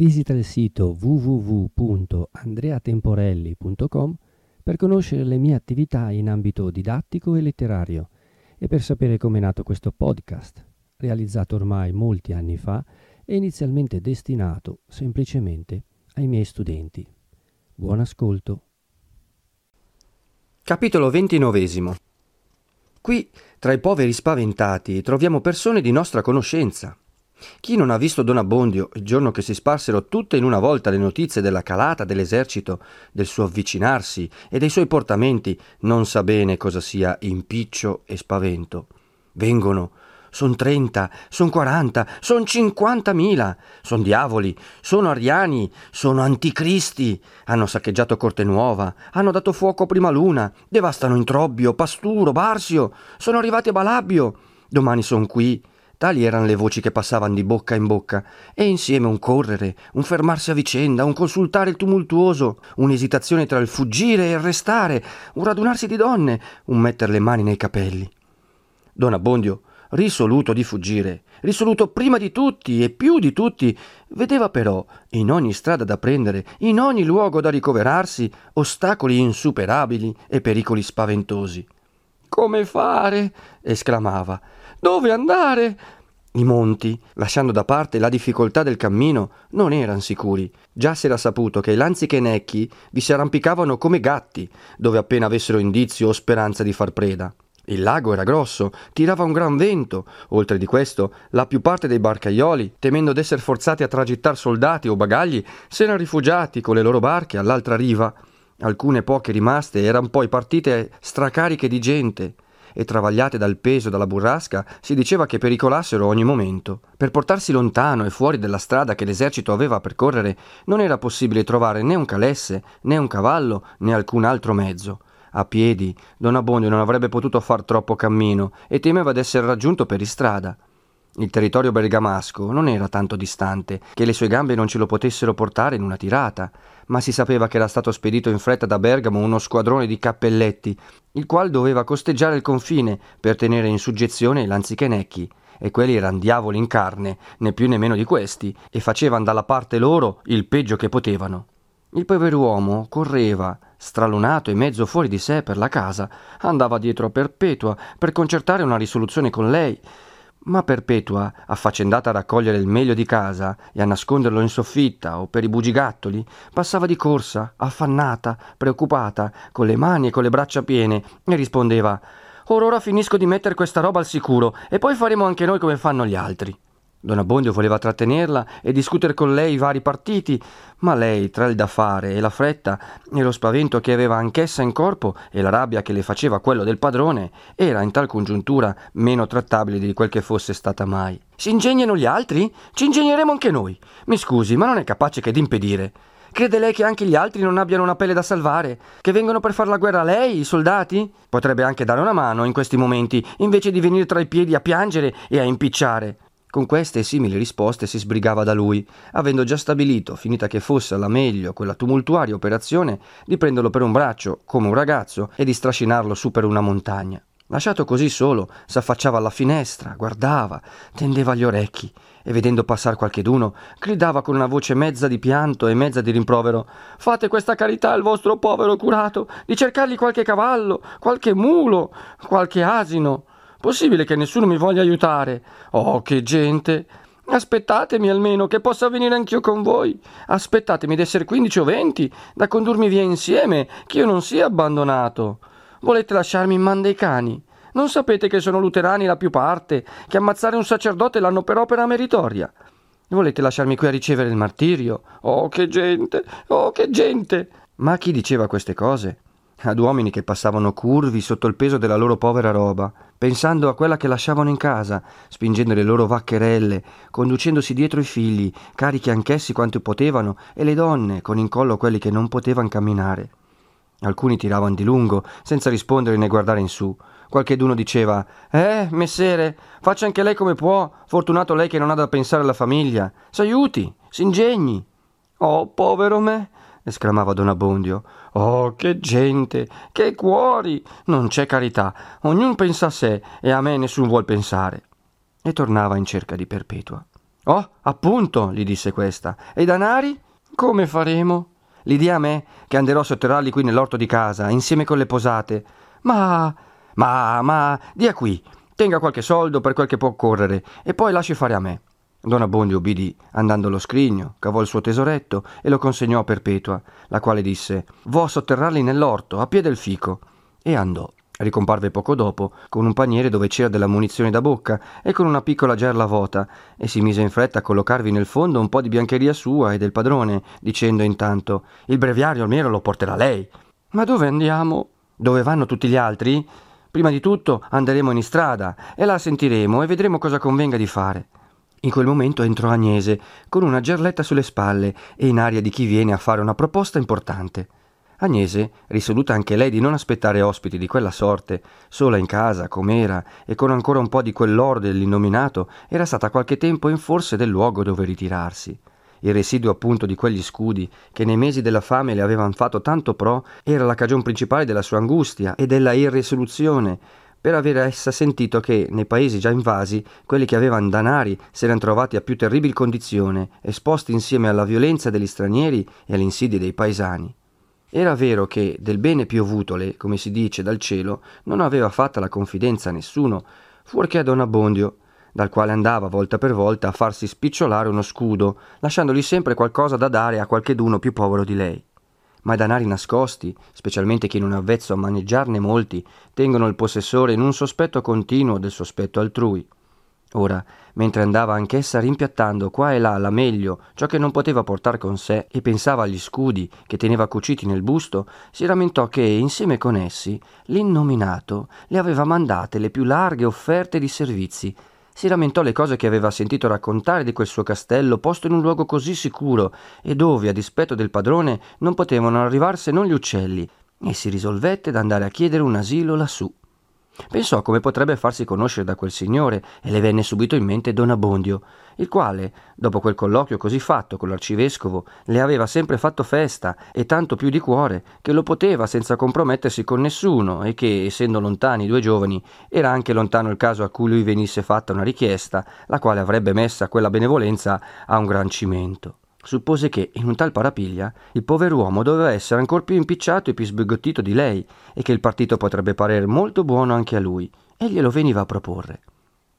Visita il sito www.andreatemporelli.com per conoscere le mie attività in ambito didattico e letterario e per sapere come è nato questo podcast, realizzato ormai molti anni fa e inizialmente destinato semplicemente ai miei studenti. Buon ascolto. Capitolo ventinovesimo. Qui, tra i poveri spaventati, troviamo persone di nostra conoscenza. Chi non ha visto Don Abbondio il giorno che si sparsero tutte in una volta le notizie della calata dell'esercito, del suo avvicinarsi e dei suoi portamenti, non sa bene cosa sia impiccio e spavento. Vengono, son trenta, son quaranta, son cinquantamila, son diavoli, sono ariani, sono anticristi, hanno saccheggiato Corte Nuova, hanno dato fuoco a Prima Luna, devastano Introbbio, Pasturo, Barsio, sono arrivati a Balabbio, domani son qui, Tali erano le voci che passavano di bocca in bocca, e insieme un correre, un fermarsi a vicenda, un consultare tumultuoso, un'esitazione tra il fuggire e il restare, un radunarsi di donne, un mettere le mani nei capelli. Don Abbondio, risoluto di fuggire, risoluto prima di tutti e più di tutti, vedeva però in ogni strada da prendere, in ogni luogo da ricoverarsi, ostacoli insuperabili e pericoli spaventosi. Come fare? esclamava. Dove andare? I monti, lasciando da parte la difficoltà del cammino, non erano sicuri. Già si era saputo che i lanzichenecchi vi si arrampicavano come gatti, dove appena avessero indizio o speranza di far preda. Il lago era grosso, tirava un gran vento. Oltre di questo, la più parte dei barcaioli, temendo d'essere forzati a tragittar soldati o bagagli, s'erano rifugiati con le loro barche all'altra riva. Alcune poche rimaste erano poi partite stracariche di gente e travagliate dal peso e dalla burrasca, si diceva che pericolassero ogni momento. Per portarsi lontano e fuori dalla strada che l'esercito aveva a percorrere, non era possibile trovare né un calesse, né un cavallo, né alcun altro mezzo. A piedi, Don Abbondio non avrebbe potuto far troppo cammino e temeva d'essere raggiunto per istrada. Il territorio bergamasco non era tanto distante che le sue gambe non ce lo potessero portare in una tirata, ma si sapeva che era stato spedito in fretta da Bergamo uno squadrone di cappelletti, il quale doveva costeggiare il confine per tenere in suggezione i lanzichenecchi, e quelli erano diavoli in carne, né più né meno di questi, e facevano dalla parte loro il peggio che potevano. Il pover'uomo correva, stralunato e mezzo fuori di sé per la casa, andava dietro a Perpetua per concertare una risoluzione con lei, ma Perpetua, affaccendata a raccogliere il meglio di casa e a nasconderlo in soffitta o per i bugigattoli, passava di corsa, affannata, preoccupata, con le mani e con le braccia piene, e rispondeva Or ora finisco di mettere questa roba al sicuro e poi faremo anche noi come fanno gli altri. Don Abbondio voleva trattenerla e discutere con lei i vari partiti, ma lei, tra il da fare e la fretta e lo spavento che aveva anch'essa in corpo e la rabbia che le faceva quello del padrone, era in tal congiuntura meno trattabile di quel che fosse stata mai. Si ingegnano gli altri? Ci ingegneremo anche noi. Mi scusi, ma non è capace che d'impedire. Crede lei che anche gli altri non abbiano una pelle da salvare? Che vengono per far la guerra a lei, i soldati? Potrebbe anche dare una mano in questi momenti, invece di venire tra i piedi a piangere e a impicciare. Con queste e simili risposte si sbrigava da lui, avendo già stabilito, finita che fosse alla meglio quella tumultuaria operazione, di prenderlo per un braccio, come un ragazzo, e di strascinarlo su per una montagna. Lasciato così solo, s'affacciava alla finestra, guardava, tendeva gli orecchi e vedendo passare qualcheduno, gridava con una voce mezza di pianto e mezza di rimprovero: Fate questa carità al vostro povero curato, di cercargli qualche cavallo, qualche mulo, qualche asino. Possibile che nessuno mi voglia aiutare? Oh, che gente! Aspettatemi almeno che possa venire anch'io con voi. Aspettatemi d'essere quindici o venti, da condurmi via insieme, che io non sia abbandonato. Volete lasciarmi in man dei cani? Non sapete che sono luterani la più parte, che ammazzare un sacerdote l'hanno per opera meritoria. Volete lasciarmi qui a ricevere il martirio? Oh, che gente! Oh, che gente! Ma chi diceva queste cose? Ad uomini che passavano curvi sotto il peso della loro povera roba, pensando a quella che lasciavano in casa, spingendo le loro vaccherelle, conducendosi dietro i figli, carichi anch'essi quanto potevano, e le donne, con in collo quelli che non potevano camminare. Alcuni tiravano di lungo, senza rispondere né guardare in su. Qualcheduno diceva: Eh, messere, faccia anche lei come può, fortunato lei che non ha da pensare alla famiglia. S'aiuti, s'ingegni. Oh, povero me, esclamava Don Abbondio. Oh, che gente, che cuori! Non c'è carità, ognuno pensa a sé e a me nessuno vuol pensare. E tornava in cerca di Perpetua. Oh, appunto, gli disse questa. E i danari? Come faremo? Li dia a me, che anderò a sotterrarli qui nell'orto di casa, insieme con le posate. Ma, ma, ma, dia qui, tenga qualche soldo per quel che può occorrere, e poi lasci fare a me. Don Abbondio ubbidì, andando allo scrigno, cavò il suo tesoretto e lo consegnò a Perpetua, la quale disse: Vo a sotterrarli nell'orto, a piede del fico. E andò. Ricomparve poco dopo, con un paniere dove c'era della munizione da bocca e con una piccola gerla vuota, e si mise in fretta a collocarvi nel fondo un po' di biancheria sua e del padrone, dicendo intanto: Il breviario almeno lo porterà lei. Ma dove andiamo? Dove vanno tutti gli altri? Prima di tutto anderemo in strada e la sentiremo e vedremo cosa convenga di fare. In quel momento entrò Agnese, con una gerletta sulle spalle e in aria di chi viene a fare una proposta importante. Agnese, risoluta anche lei di non aspettare ospiti di quella sorte, sola in casa, com'era, e con ancora un po' di quell'oro dell'innominato, era stata qualche tempo in forse del luogo dove ritirarsi. Il residuo appunto di quegli scudi, che nei mesi della fame le avevano fatto tanto pro, era la cagion principale della sua angustia e della irresoluzione, per aver essa sentito che, nei paesi già invasi, quelli che avevano danari si erano trovati a più terribile condizione, esposti insieme alla violenza degli stranieri e alle insidie dei paesani. Era vero che del bene piovutole, come si dice dal cielo, non aveva fatta la confidenza a nessuno, fuorché a Don Abbondio, dal quale andava volta per volta a farsi spicciolare uno scudo, lasciandogli sempre qualcosa da dare a qualcheduno più povero di lei ma i danari nascosti, specialmente chi non è avvezzo a maneggiarne molti, tengono il possessore in un sospetto continuo del sospetto altrui. Ora, mentre andava anch'essa rimpiattando qua e là la meglio ciò che non poteva portar con sé e pensava agli scudi che teneva cuciti nel busto, si rammentò che, insieme con essi, l'innominato le aveva mandate le più larghe offerte di servizi si rammentò le cose che aveva sentito raccontare di quel suo castello posto in un luogo così sicuro e dove, a dispetto del padrone, non potevano arrivar se non gli uccelli, e si risolvette d'andare a chiedere un asilo lassù. Pensò come potrebbe farsi conoscere da quel signore e le venne subito in mente Don Abbondio, il quale, dopo quel colloquio così fatto con l'arcivescovo, le aveva sempre fatto festa e tanto più di cuore che lo poteva senza compromettersi con nessuno e che, essendo lontani i due giovani, era anche lontano il caso a cui lui venisse fatta una richiesta, la quale avrebbe messa quella benevolenza a un gran cimento. Suppose che, in un tal parapiglia, il pover'uomo doveva essere ancor più impicciato e più sbigottito di lei, e che il partito potrebbe parere molto buono anche a lui, e glielo veniva a proporre.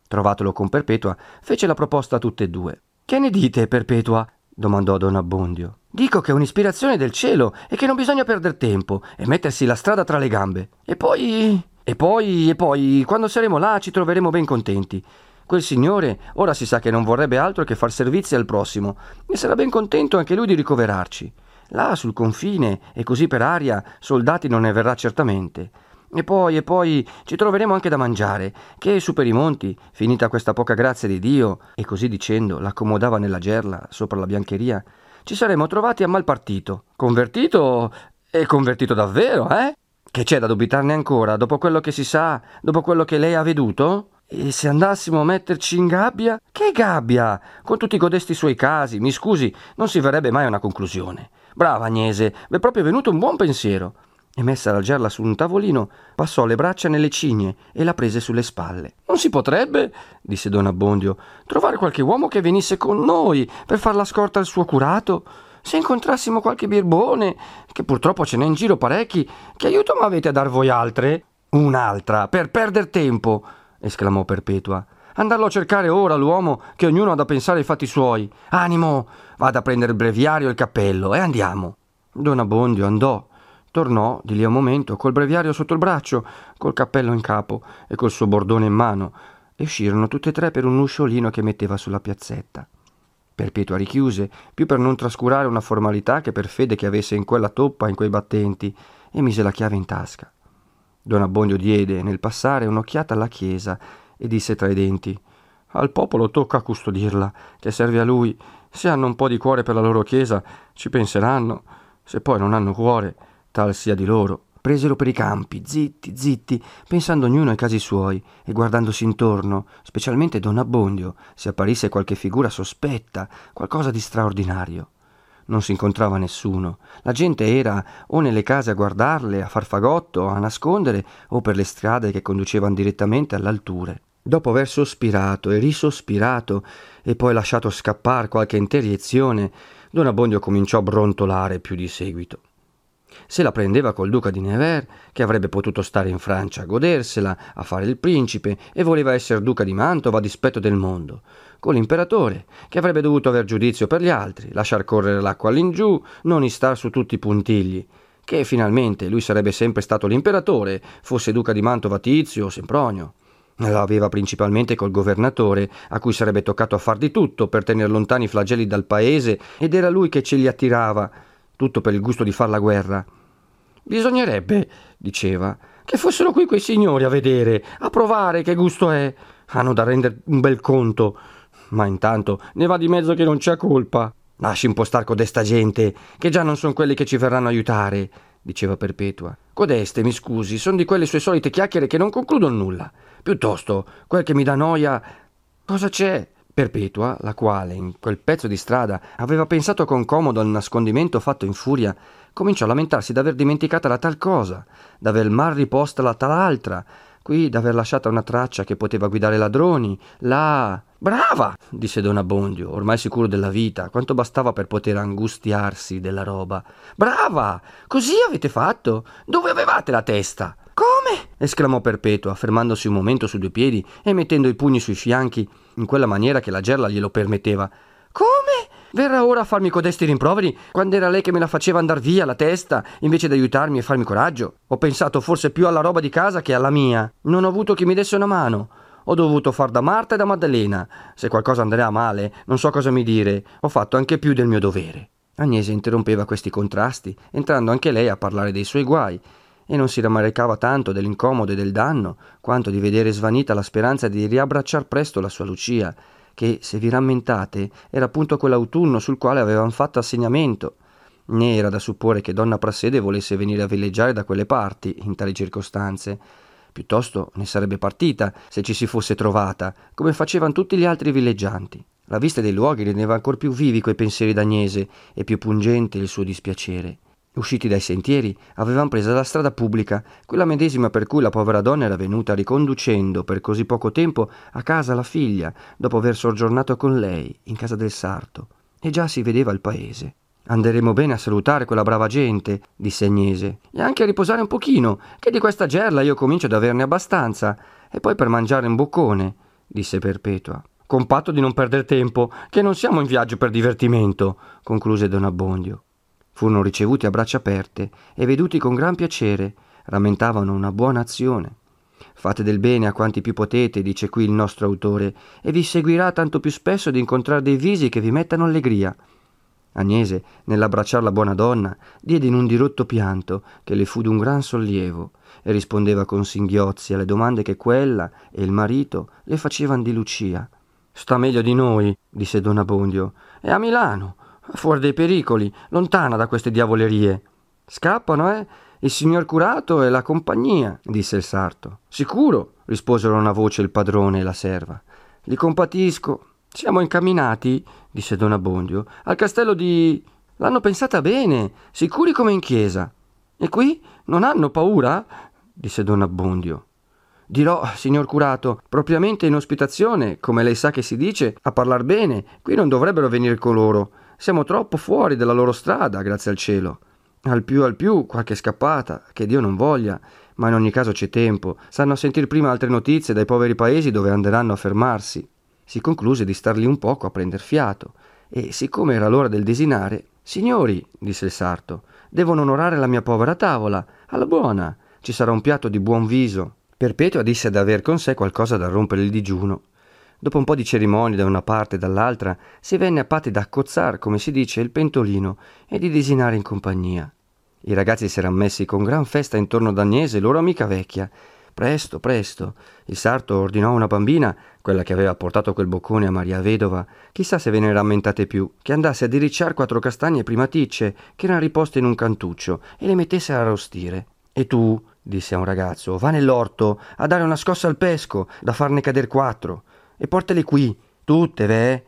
Trovatelo con Perpetua, fece la proposta a tutte e due. Che ne dite, Perpetua? domandò Don Abbondio. Dico che è un'ispirazione del cielo e che non bisogna perdere tempo e mettersi la strada tra le gambe. E poi. E poi, e poi, quando saremo là ci troveremo ben contenti. Quel signore ora si sa che non vorrebbe altro che far servizi al prossimo e sarà ben contento anche lui di ricoverarci. Là sul confine e così per aria soldati non ne verrà certamente. E poi, e poi ci troveremo anche da mangiare, che su per i monti, finita questa poca grazia di Dio, e così dicendo l'accomodava nella gerla sopra la biancheria, ci saremmo trovati a mal partito. Convertito e convertito davvero, eh? Che c'è da dubitarne ancora, dopo quello che si sa, dopo quello che lei ha veduto? E se andassimo a metterci in gabbia? Che gabbia? Con tutti codesti suoi casi, mi scusi, non si verrebbe mai a una conclusione. Brava Agnese, è proprio venuto un buon pensiero. E messa la gerla su un tavolino, passò le braccia nelle cigne e la prese sulle spalle. Non si potrebbe, disse Don Abbondio, trovare qualche uomo che venisse con noi per far la scorta al suo curato? Se incontrassimo qualche birbone, che purtroppo ce n'è in giro parecchi, che aiuto m'avete a dar voi altre? Un'altra, per perder tempo esclamò Perpetua. Andarlo a cercare ora l'uomo che ognuno ha da pensare ai fatti suoi. Animo, vada a prendere il breviario e il cappello e andiamo. Don Abbondio andò. Tornò di lì a un momento col breviario sotto il braccio, col cappello in capo e col suo bordone in mano, e uscirono tutte e tre per un usciolino che metteva sulla piazzetta. Perpetua richiuse, più per non trascurare una formalità che per fede che avesse in quella toppa in quei battenti, e mise la chiave in tasca. Don Abbondio diede nel passare un'occhiata alla chiesa e disse tra i denti Al popolo tocca custodirla, che serve a lui. Se hanno un po' di cuore per la loro chiesa, ci penseranno. Se poi non hanno cuore, tal sia di loro. Presero per i campi, zitti, zitti, pensando ognuno ai casi suoi e guardandosi intorno, specialmente Don Abbondio, se apparisse qualche figura sospetta, qualcosa di straordinario. Non si incontrava nessuno. La gente era o nelle case a guardarle, a far fagotto, a nascondere, o per le strade che conducevano direttamente all'alture. Dopo aver sospirato e risospirato e poi lasciato scappare qualche interiezione, Don Abbondio cominciò a brontolare più di seguito. Se la prendeva col duca di Nevers, che avrebbe potuto stare in Francia a godersela, a fare il principe, e voleva essere duca di Mantova a dispetto del mondo, con l'imperatore, che avrebbe dovuto aver giudizio per gli altri, lasciar correre l'acqua all'ingiù, non istar su tutti i puntigli, che finalmente lui sarebbe sempre stato l'imperatore, fosse duca di Mantova Tizio o Sempronio. La aveva principalmente col governatore, a cui sarebbe toccato a far di tutto per tenere lontani i flagelli dal paese, ed era lui che ce li attirava, tutto per il gusto di far la guerra. Bisognerebbe, diceva, che fossero qui quei signori a vedere, a provare che gusto è. Hanno da rendere un bel conto. Ma intanto ne va di mezzo che non c'è colpa. Lasci impostar codesta gente, che già non sono quelli che ci verranno aiutare, diceva Perpetua. Codeste, mi scusi, sono di quelle sue solite chiacchiere che non concludono nulla. Piuttosto, quel che mi dà noia. Cosa c'è? Perpetua, la quale, in quel pezzo di strada, aveva pensato con comodo al nascondimento fatto in furia, cominciò a lamentarsi d'aver dimenticata la tal cosa, d'aver mal riposta la tal altra, qui d'aver lasciata una traccia che poteva guidare ladroni, là. Brava! disse Don Abbondio, ormai sicuro della vita, quanto bastava per poter angustiarsi della roba. Brava! Così avete fatto? Dove avevate la testa? Come? esclamò Perpetua, fermandosi un momento su due piedi e mettendo i pugni sui fianchi, in quella maniera che la gerla glielo permetteva. Come? Verrà ora a farmi codesti rimproveri quando era lei che me la faceva andar via la testa invece di aiutarmi e farmi coraggio? Ho pensato forse più alla roba di casa che alla mia. Non ho avuto chi mi desse una mano. Ho dovuto far da Marta e da Maddalena. Se qualcosa andrà male, non so cosa mi dire. Ho fatto anche più del mio dovere. Agnese interrompeva questi contrasti, entrando anche lei a parlare dei suoi guai, e non si rammaricava tanto dell'incomodo e del danno, quanto di vedere svanita la speranza di riabbracciar presto la sua Lucia, che, se vi rammentate, era appunto quell'autunno sul quale avevano fatto assegnamento. Né era da supporre che donna Prassede volesse venire a villeggiare da quelle parti, in tali circostanze. Piuttosto ne sarebbe partita, se ci si fosse trovata, come facevano tutti gli altri villeggianti. La vista dei luoghi rendeva ancor più vivi quei pensieri d'Agnese e più pungente il suo dispiacere. Usciti dai sentieri, avevano presa la strada pubblica, quella medesima per cui la povera donna era venuta riconducendo per così poco tempo a casa la figlia, dopo aver soggiornato con lei in casa del sarto. E già si vedeva il paese. Anderemo bene a salutare quella brava gente, disse Agnese, e anche a riposare un pochino, che di questa gerla io comincio ad averne abbastanza, e poi per mangiare un boccone, disse Perpetua. Con patto di non perdere tempo, che non siamo in viaggio per divertimento, concluse Don Abbondio. Furono ricevuti a braccia aperte e veduti con gran piacere, rammentavano una buona azione. Fate del bene a quanti più potete, dice qui il nostro autore, e vi seguirà tanto più spesso di incontrare dei visi che vi mettano allegria. Agnese, nell'abbracciar la buona donna, diede in un dirotto pianto che le fu d'un gran sollievo e rispondeva con singhiozzi alle domande che quella e il marito le facevano di Lucia. Sta meglio di noi, disse Don Abbondio. È a Milano fuori dei pericoli, lontana da queste diavolerie. Scappano, eh? Il signor curato e la compagnia, disse il sarto. Sicuro, risposero una voce il padrone e la serva. Li compatisco. Siamo incamminati, disse Don Abbondio, al castello di. L'hanno pensata bene, sicuri come in chiesa. E qui non hanno paura? disse Don Abbondio. Dirò, signor curato, propriamente in ospitazione, come lei sa che si dice, a parlar bene, qui non dovrebbero venire coloro. Siamo troppo fuori dalla loro strada, grazie al cielo. Al più al più qualche scappata, che Dio non voglia, ma in ogni caso c'è tempo. Sanno sentir prima altre notizie dai poveri paesi dove anderanno a fermarsi. Si concluse di star lì un poco a prender fiato, e siccome era l'ora del desinare, signori, disse il sarto, devono onorare la mia povera tavola. Alla buona, ci sarà un piatto di buon viso. Perpetua disse d'aver con sé qualcosa da rompere il digiuno. Dopo un po' di cerimonie da una parte e dall'altra, si venne a patti da accozzar, come si dice, il pentolino e di desinare in compagnia. I ragazzi si erano messi con gran festa intorno ad Agnese, loro amica vecchia. Presto, presto. Il sarto ordinò una bambina, quella che aveva portato quel boccone a Maria Vedova, chissà se ve ne rammentate più, che andasse a diricciar quattro castagne primaticce che erano riposte in un cantuccio e le mettesse a arrostire. E tu, disse a un ragazzo, va nell'orto a dare una scossa al pesco, da farne cader quattro e portale qui, tutte, ve?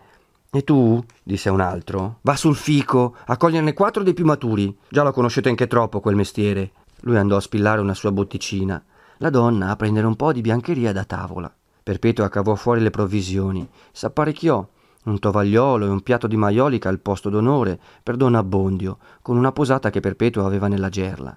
E tu, disse un altro, va sul fico a coglierne quattro dei più maturi. Già lo conoscete anche troppo quel mestiere. Lui andò a spillare una sua botticina, la donna a prendere un po' di biancheria da tavola. Perpetua cavò fuori le provvisioni, s'apparecchiò un tovagliolo e un piatto di maiolica al posto d'onore per Don Abbondio, con una posata che Perpetua aveva nella gerla.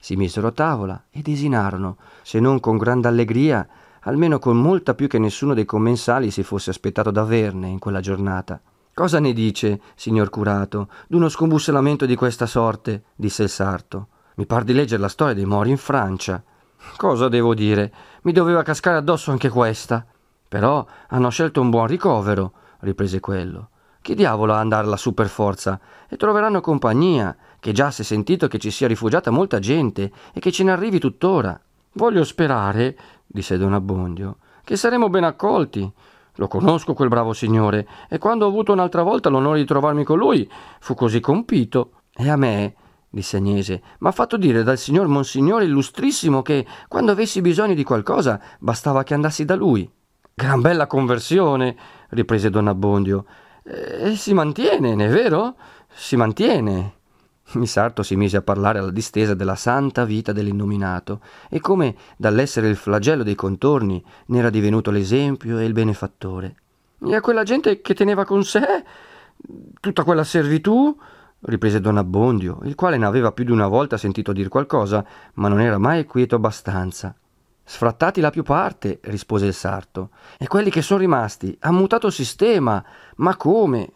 Si misero a tavola e desinarono, se non con grande allegria, almeno con molta più che nessuno dei commensali si fosse aspettato d'averne in quella giornata. Cosa ne dice, signor curato, d'uno scombussolamento di questa sorte? disse il sarto. Mi par di leggere la storia dei mori in Francia. Cosa devo dire? Mi doveva cascare addosso anche questa. Però hanno scelto un buon ricovero, riprese quello. Chi diavolo ha andare lassù per forza? E troveranno compagnia, che già si è sentito che ci sia rifugiata molta gente e che ce ne arrivi tuttora. Voglio sperare, disse Don Abbondio, che saremo ben accolti. Lo conosco quel bravo signore, e quando ho avuto un'altra volta l'onore di trovarmi con lui, fu così compito. E a me, disse Agnese, m'ha fatto dire dal signor Monsignore illustrissimo che, quando avessi bisogno di qualcosa, bastava che andassi da lui. Gran bella conversione, riprese Don Abbondio. E si mantiene, è vero? Si mantiene. Il sarto si mise a parlare alla distesa della santa vita dell'innominato e come dall'essere il flagello dei contorni ne era divenuto l'esempio e il benefattore. E a quella gente che teneva con sé tutta quella servitù, riprese Don Abbondio, il quale ne aveva più di una volta sentito dir qualcosa, ma non era mai quieto abbastanza. Sfrattati la più parte, rispose il sarto, e quelli che sono rimasti han mutato sistema. Ma come?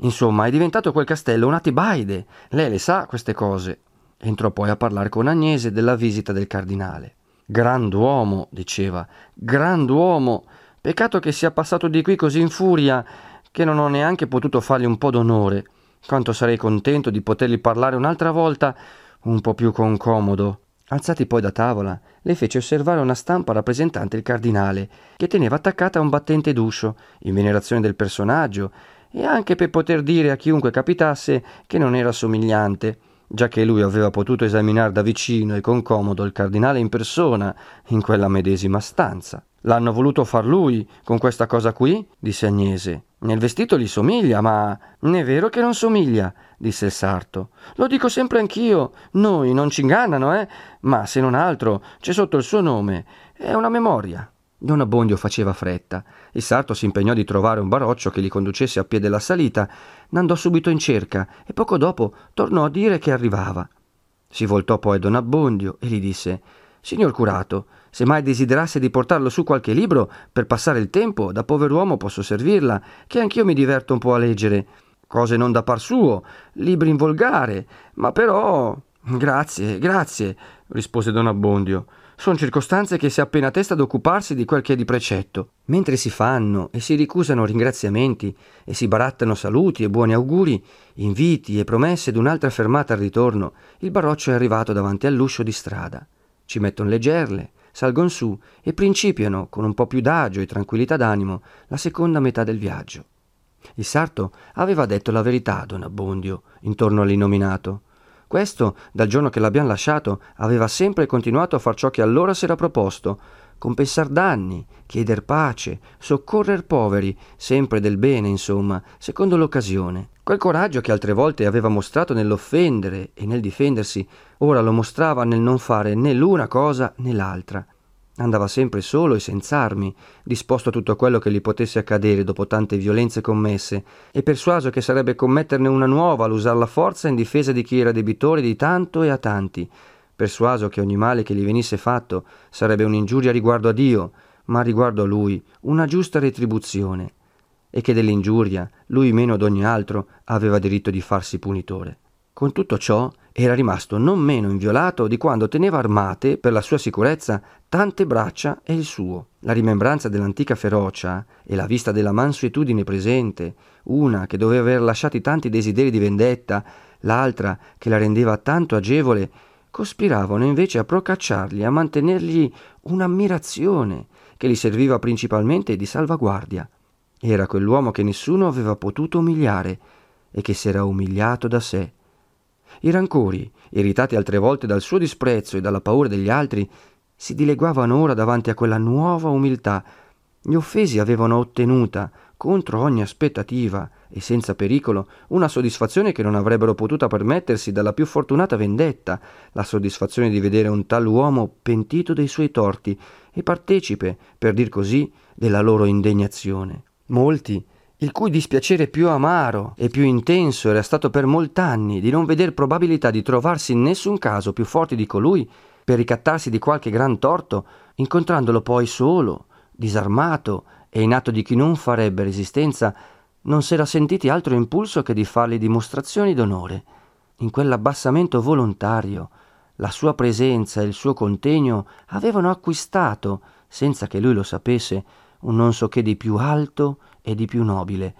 Insomma, è diventato quel castello una tibaide. Lei le sa queste cose. Entrò poi a parlare con Agnese della visita del cardinale. Grand'uomo, diceva, grand'uomo. Peccato che sia passato di qui così in furia che non ho neanche potuto fargli un po' d'onore. Quanto sarei contento di potergli parlare un'altra volta un po' più concomodo. Alzati poi da tavola, le fece osservare una stampa rappresentante il cardinale, che teneva attaccata a un battente d'uscio, in venerazione del personaggio, e anche per poter dire a chiunque capitasse che non era somigliante, già che lui aveva potuto esaminare da vicino e con comodo il cardinale in persona in quella medesima stanza. L'hanno voluto far lui con questa cosa qui? disse Agnese. Nel vestito gli somiglia, ma è vero che non somiglia, disse il sarto. Lo dico sempre anch'io. Noi non ci ingannano, eh? Ma se non altro, c'è sotto il suo nome. È una memoria. Don Abbondio faceva fretta. Il sarto si impegnò di trovare un baroccio che li conducesse a piede la salita, n'andò subito in cerca e poco dopo tornò a dire che arrivava. Si voltò poi a Don Abbondio e gli disse Signor curato, se mai desiderasse di portarlo su qualche libro per passare il tempo, da pover'uomo posso servirla, che anch'io mi diverto un po' a leggere. Cose non da par suo, libri in volgare, ma però. Grazie, grazie, rispose Don Abbondio. Sono circostanze che si ha appena testa ad occuparsi di quel che è di precetto. Mentre si fanno e si ricusano ringraziamenti e si barattano saluti e buoni auguri, inviti e promesse d'un'altra fermata al ritorno, il baroccio è arrivato davanti all'uscio di strada. Ci mettono le gerle, salgono su e principiano, con un po' più d'agio e tranquillità d'animo, la seconda metà del viaggio. Il sarto aveva detto la verità a Don Abbondio intorno all'innominato. Questo, dal giorno che l'abbiamo lasciato, aveva sempre continuato a far ciò che allora si era proposto, compensar danni, chieder pace, soccorrer poveri, sempre del bene, insomma, secondo l'occasione. Quel coraggio che altre volte aveva mostrato nell'offendere e nel difendersi, ora lo mostrava nel non fare né l'una cosa né l'altra. Andava sempre solo e senza armi, disposto a tutto quello che gli potesse accadere dopo tante violenze commesse, e persuaso che sarebbe commetterne una nuova all'usar la forza in difesa di chi era debitore di tanto e a tanti, persuaso che ogni male che gli venisse fatto sarebbe un'ingiuria riguardo a Dio, ma riguardo a lui una giusta retribuzione, e che dell'ingiuria lui meno d'ogni altro aveva diritto di farsi punitore. Con tutto ciò era rimasto non meno inviolato di quando teneva armate, per la sua sicurezza, tante braccia e il suo. La rimembranza dell'antica ferocia e la vista della mansuetudine presente, una che doveva aver lasciati tanti desideri di vendetta, l'altra che la rendeva tanto agevole, cospiravano invece a procacciargli a mantenergli un'ammirazione che gli serviva principalmente di salvaguardia. Era quell'uomo che nessuno aveva potuto umiliare e che s'era umiliato da sé i rancori, irritati altre volte dal suo disprezzo e dalla paura degli altri, si dileguavano ora davanti a quella nuova umiltà. Gli offesi avevano ottenuta, contro ogni aspettativa e senza pericolo, una soddisfazione che non avrebbero potuta permettersi dalla più fortunata vendetta, la soddisfazione di vedere un tal uomo pentito dei suoi torti e partecipe, per dir così, della loro indegnazione. Molti, il cui dispiacere più amaro e più intenso era stato per molt'anni di non veder probabilità di trovarsi in nessun caso più forti di colui per ricattarsi di qualche gran torto, incontrandolo poi solo, disarmato e in atto di chi non farebbe resistenza, non s'era sentiti altro impulso che di fargli dimostrazioni d'onore. In quell'abbassamento volontario, la sua presenza e il suo contegno avevano acquistato, senza che lui lo sapesse, un non so che di più alto e di più nobile,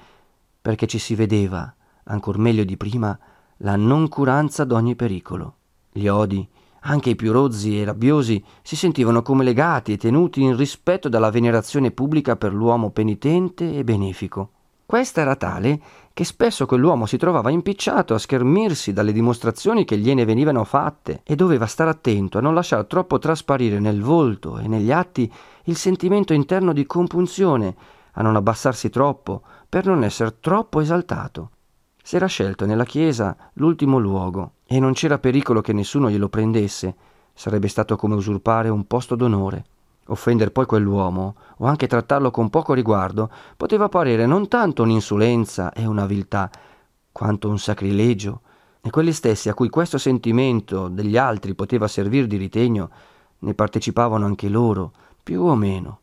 perché ci si vedeva, ancor meglio di prima, la noncuranza d'ogni pericolo. Gli odi, anche i più rozzi e rabbiosi, si sentivano come legati e tenuti in rispetto dalla venerazione pubblica per l'uomo penitente e benefico. Questa era tale che spesso quell'uomo si trovava impicciato a schermirsi dalle dimostrazioni che gliene venivano fatte e doveva stare attento a non lasciare troppo trasparire nel volto e negli atti il sentimento interno di compunzione, a non abbassarsi troppo per non essere troppo esaltato. S'era scelto nella chiesa l'ultimo luogo e non c'era pericolo che nessuno glielo prendesse, sarebbe stato come usurpare un posto d'onore. Offendere poi quell'uomo, o anche trattarlo con poco riguardo, poteva parere non tanto un'insolenza e una viltà, quanto un sacrilegio, e quelli stessi a cui questo sentimento degli altri poteva servir di ritegno, ne partecipavano anche loro, più o meno.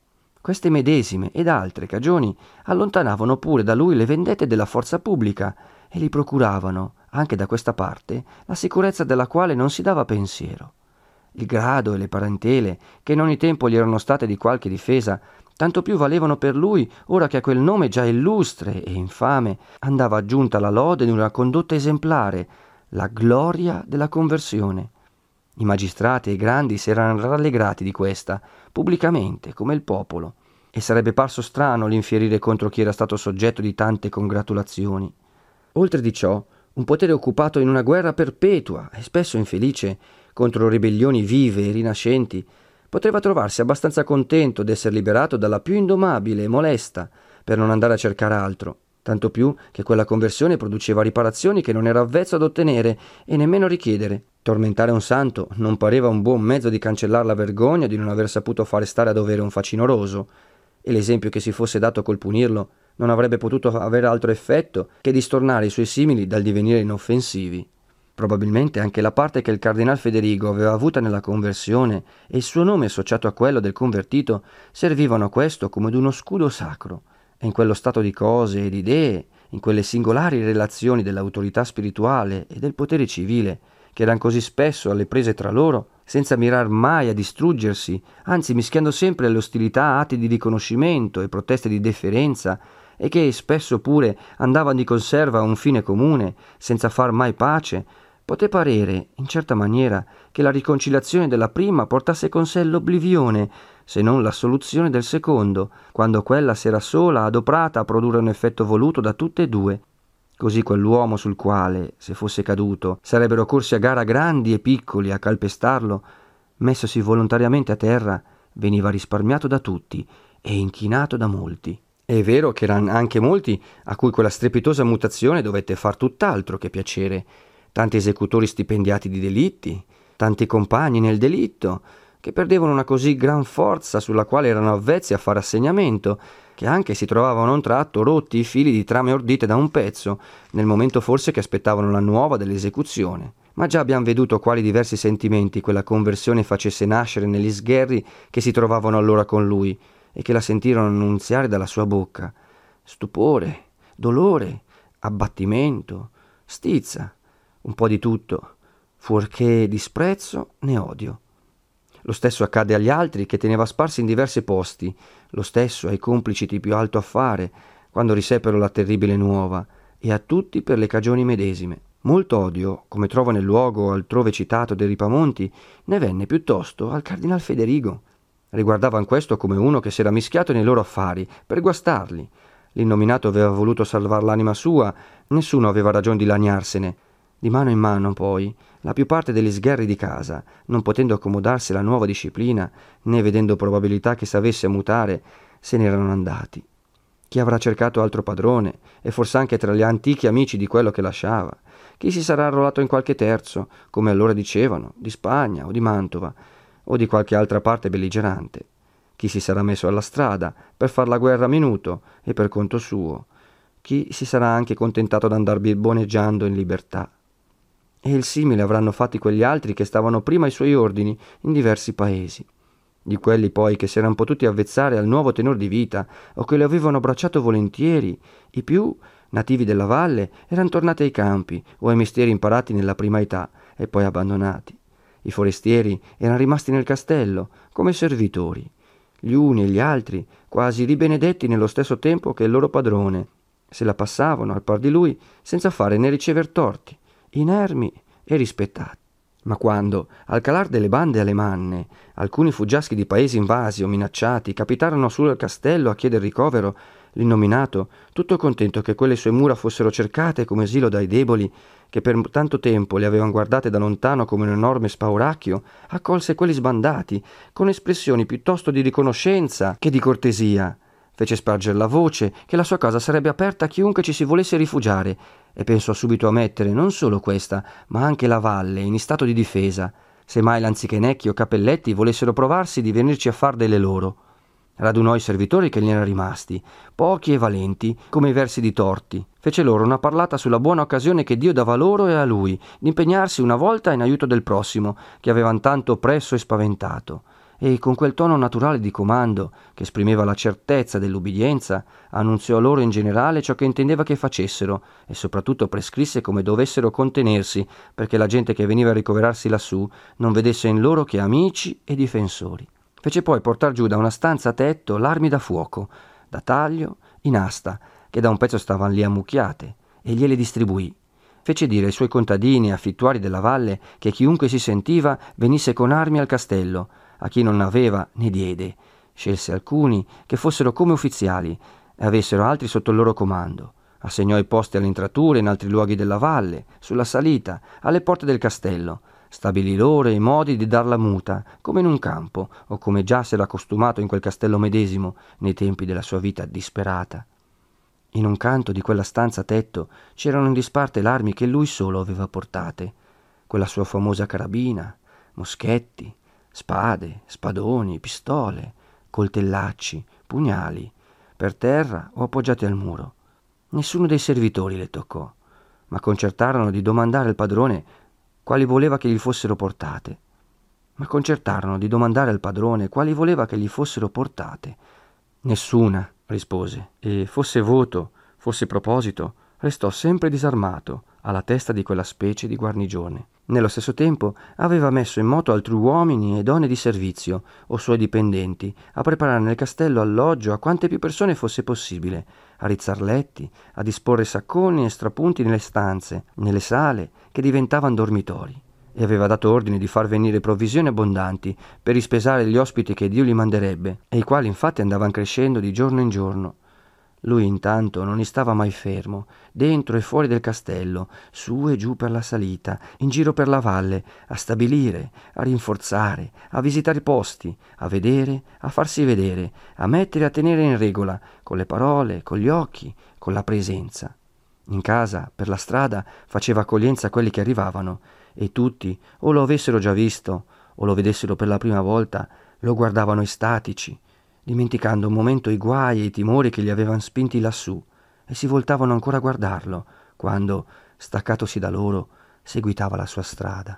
Queste medesime ed altre cagioni allontanavano pure da lui le vendette della forza pubblica e gli procuravano, anche da questa parte, la sicurezza della quale non si dava pensiero il grado e le parentele, che in ogni tempo gli erano state di qualche difesa, tanto più valevano per lui ora che a quel nome già illustre e infame andava aggiunta la lode di una condotta esemplare, la gloria della conversione. I magistrati e i grandi si erano rallegrati di questa, pubblicamente, come il popolo, e sarebbe parso strano l'infierire contro chi era stato soggetto di tante congratulazioni. Oltre di ciò, un potere occupato in una guerra perpetua e spesso infelice contro ribellioni vive e rinascenti, poteva trovarsi abbastanza contento d'essere liberato dalla più indomabile e molesta per non andare a cercare altro, tanto più che quella conversione produceva riparazioni che non era avvezzo ad ottenere e nemmeno richiedere. Tormentare un santo non pareva un buon mezzo di cancellare la vergogna di non aver saputo fare stare a dovere un facinoroso, e l'esempio che si fosse dato col punirlo non avrebbe potuto avere altro effetto che di stornare i suoi simili dal divenire inoffensivi. Probabilmente anche la parte che il cardinal Federigo aveva avuta nella conversione e il suo nome associato a quello del convertito servivano a questo come ad uno scudo sacro, in quello stato di cose e di idee, in quelle singolari relazioni dell'autorità spirituale e del potere civile, che erano così spesso alle prese tra loro, senza mirar mai a distruggersi, anzi mischiando sempre le ostilità atti di riconoscimento e proteste di deferenza, e che spesso pure andavano di conserva a un fine comune, senza far mai pace, Poté parere, in certa maniera, che la riconciliazione della prima portasse con sé l'oblivione, se non la soluzione del secondo, quando quella s'era sola adoprata a produrre un effetto voluto da tutte e due. Così quell'uomo sul quale, se fosse caduto, sarebbero corsi a gara grandi e piccoli a calpestarlo, messosi volontariamente a terra, veniva risparmiato da tutti e inchinato da molti. È vero che erano anche molti a cui quella strepitosa mutazione dovette far tutt'altro che piacere, tanti esecutori stipendiati di delitti, tanti compagni nel delitto, che perdevano una così gran forza sulla quale erano avvezzi a fare assegnamento, che anche si trovavano a un tratto rotti i fili di trame ordite da un pezzo, nel momento forse che aspettavano la nuova dell'esecuzione. Ma già abbiamo veduto quali diversi sentimenti quella conversione facesse nascere negli sgherri che si trovavano allora con lui e che la sentirono annunziare dalla sua bocca. Stupore, dolore, abbattimento, stizza, un po' di tutto, fuorché disprezzo né odio. Lo stesso accadde agli altri che teneva sparsi in diversi posti, lo stesso ai complici di più alto affare, quando riseppero la terribile nuova, e a tutti per le cagioni medesime. Molto odio, come trovo nel luogo altrove citato dei Ripamonti, ne venne piuttosto al cardinal Federigo. Riguardavan questo come uno che si era mischiato nei loro affari per guastarli. L'innominato aveva voluto salvar l'anima sua, nessuno aveva ragione di lagnarsene. Di mano in mano, poi, la più parte degli sgherri di casa, non potendo accomodarsi alla nuova disciplina, né vedendo probabilità che s'avesse a mutare, se n'erano andati. Chi avrà cercato altro padrone, e forse anche tra gli antichi amici di quello che lasciava. Chi si sarà arruolato in qualche terzo, come allora dicevano, di Spagna o di Mantova, o di qualche altra parte belligerante. chi si sarà messo alla strada per far la guerra a minuto e per conto suo, chi si sarà anche contentato d'andar birboneggiando in libertà. E il simile avranno fatti quegli altri che stavano prima ai suoi ordini in diversi paesi. Di quelli poi che si erano potuti avvezzare al nuovo tenor di vita o che lo avevano abbracciato volentieri, i più, nativi della valle, erano tornati ai campi o ai mestieri imparati nella prima età e poi abbandonati. I forestieri erano rimasti nel castello come servitori gli uni e gli altri, quasi ribenedetti nello stesso tempo che il loro padrone, se la passavano al par di lui senza fare né ricever torti, inermi e rispettati. Ma quando, al calar delle bande alle manne, alcuni fuggiaschi di paesi invasi o minacciati capitarono su al castello a chieder ricovero, l'innominato, tutto contento che quelle sue mura fossero cercate come asilo dai deboli, che per tanto tempo le avevano guardate da lontano come un enorme spauracchio, accolse quelli sbandati, con espressioni piuttosto di riconoscenza che di cortesia. Fece spargere la voce che la sua casa sarebbe aperta a chiunque ci si volesse rifugiare, e pensò subito a mettere non solo questa, ma anche la valle in stato di difesa, se mai lanzichenecchi o capelletti volessero provarsi di venirci a far delle loro. Radunò i servitori che gli erano rimasti, pochi e valenti, come i versi di Torti. Fece loro una parlata sulla buona occasione che Dio dava loro e a lui, di impegnarsi una volta in aiuto del prossimo, che avevano tanto oppresso e spaventato. E con quel tono naturale di comando, che esprimeva la certezza dell'ubbidienza, annunziò loro in generale ciò che intendeva che facessero, e soprattutto prescrisse come dovessero contenersi, perché la gente che veniva a ricoverarsi lassù non vedesse in loro che amici e difensori. Fece poi portar giù da una stanza a tetto l'armi da fuoco, da taglio, in asta, che da un pezzo stavano lì ammucchiate, e gliele distribuì. Fece dire ai suoi contadini e affittuari della valle che chiunque si sentiva venisse con armi al castello, a chi non aveva ne diede. Scelse alcuni che fossero come ufficiali e avessero altri sotto il loro comando. Assegnò i posti alle intrature in altri luoghi della valle, sulla salita, alle porte del castello, stabilì loro i modi di dar la muta, come in un campo, o come già s'era accostumato in quel castello medesimo nei tempi della sua vita disperata. In un canto di quella stanza a tetto c'erano in disparte le armi che lui solo aveva portate, quella sua famosa carabina, moschetti, spade, spadoni, pistole, coltellacci, pugnali, per terra o appoggiati al muro. Nessuno dei servitori le toccò, ma concertarono di domandare al padrone quali voleva che gli fossero portate. Ma concertarono di domandare al padrone quali voleva che gli fossero portate. Nessuna, rispose, e fosse voto, fosse proposito, restò sempre disarmato alla testa di quella specie di guarnigione. Nello stesso tempo aveva messo in moto altri uomini e donne di servizio, o suoi dipendenti, a preparare nel castello alloggio a quante più persone fosse possibile, a rizzar letti, a disporre sacconi e strapunti nelle stanze, nelle sale, che diventavano dormitori, e aveva dato ordine di far venire provvisioni abbondanti per rispesare gli ospiti che Dio gli manderebbe, e i quali infatti andavano crescendo di giorno in giorno. Lui intanto non stava mai fermo, dentro e fuori del castello, su e giù per la salita, in giro per la valle, a stabilire, a rinforzare, a visitare i posti, a vedere, a farsi vedere, a mettere e a tenere in regola, con le parole, con gli occhi, con la presenza. In casa, per la strada, faceva accoglienza a quelli che arrivavano, e tutti, o lo avessero già visto, o lo vedessero per la prima volta, lo guardavano estatici, dimenticando un momento i guai e i timori che li avevano spinti lassù, e si voltavano ancora a guardarlo, quando, staccatosi da loro, seguitava la sua strada.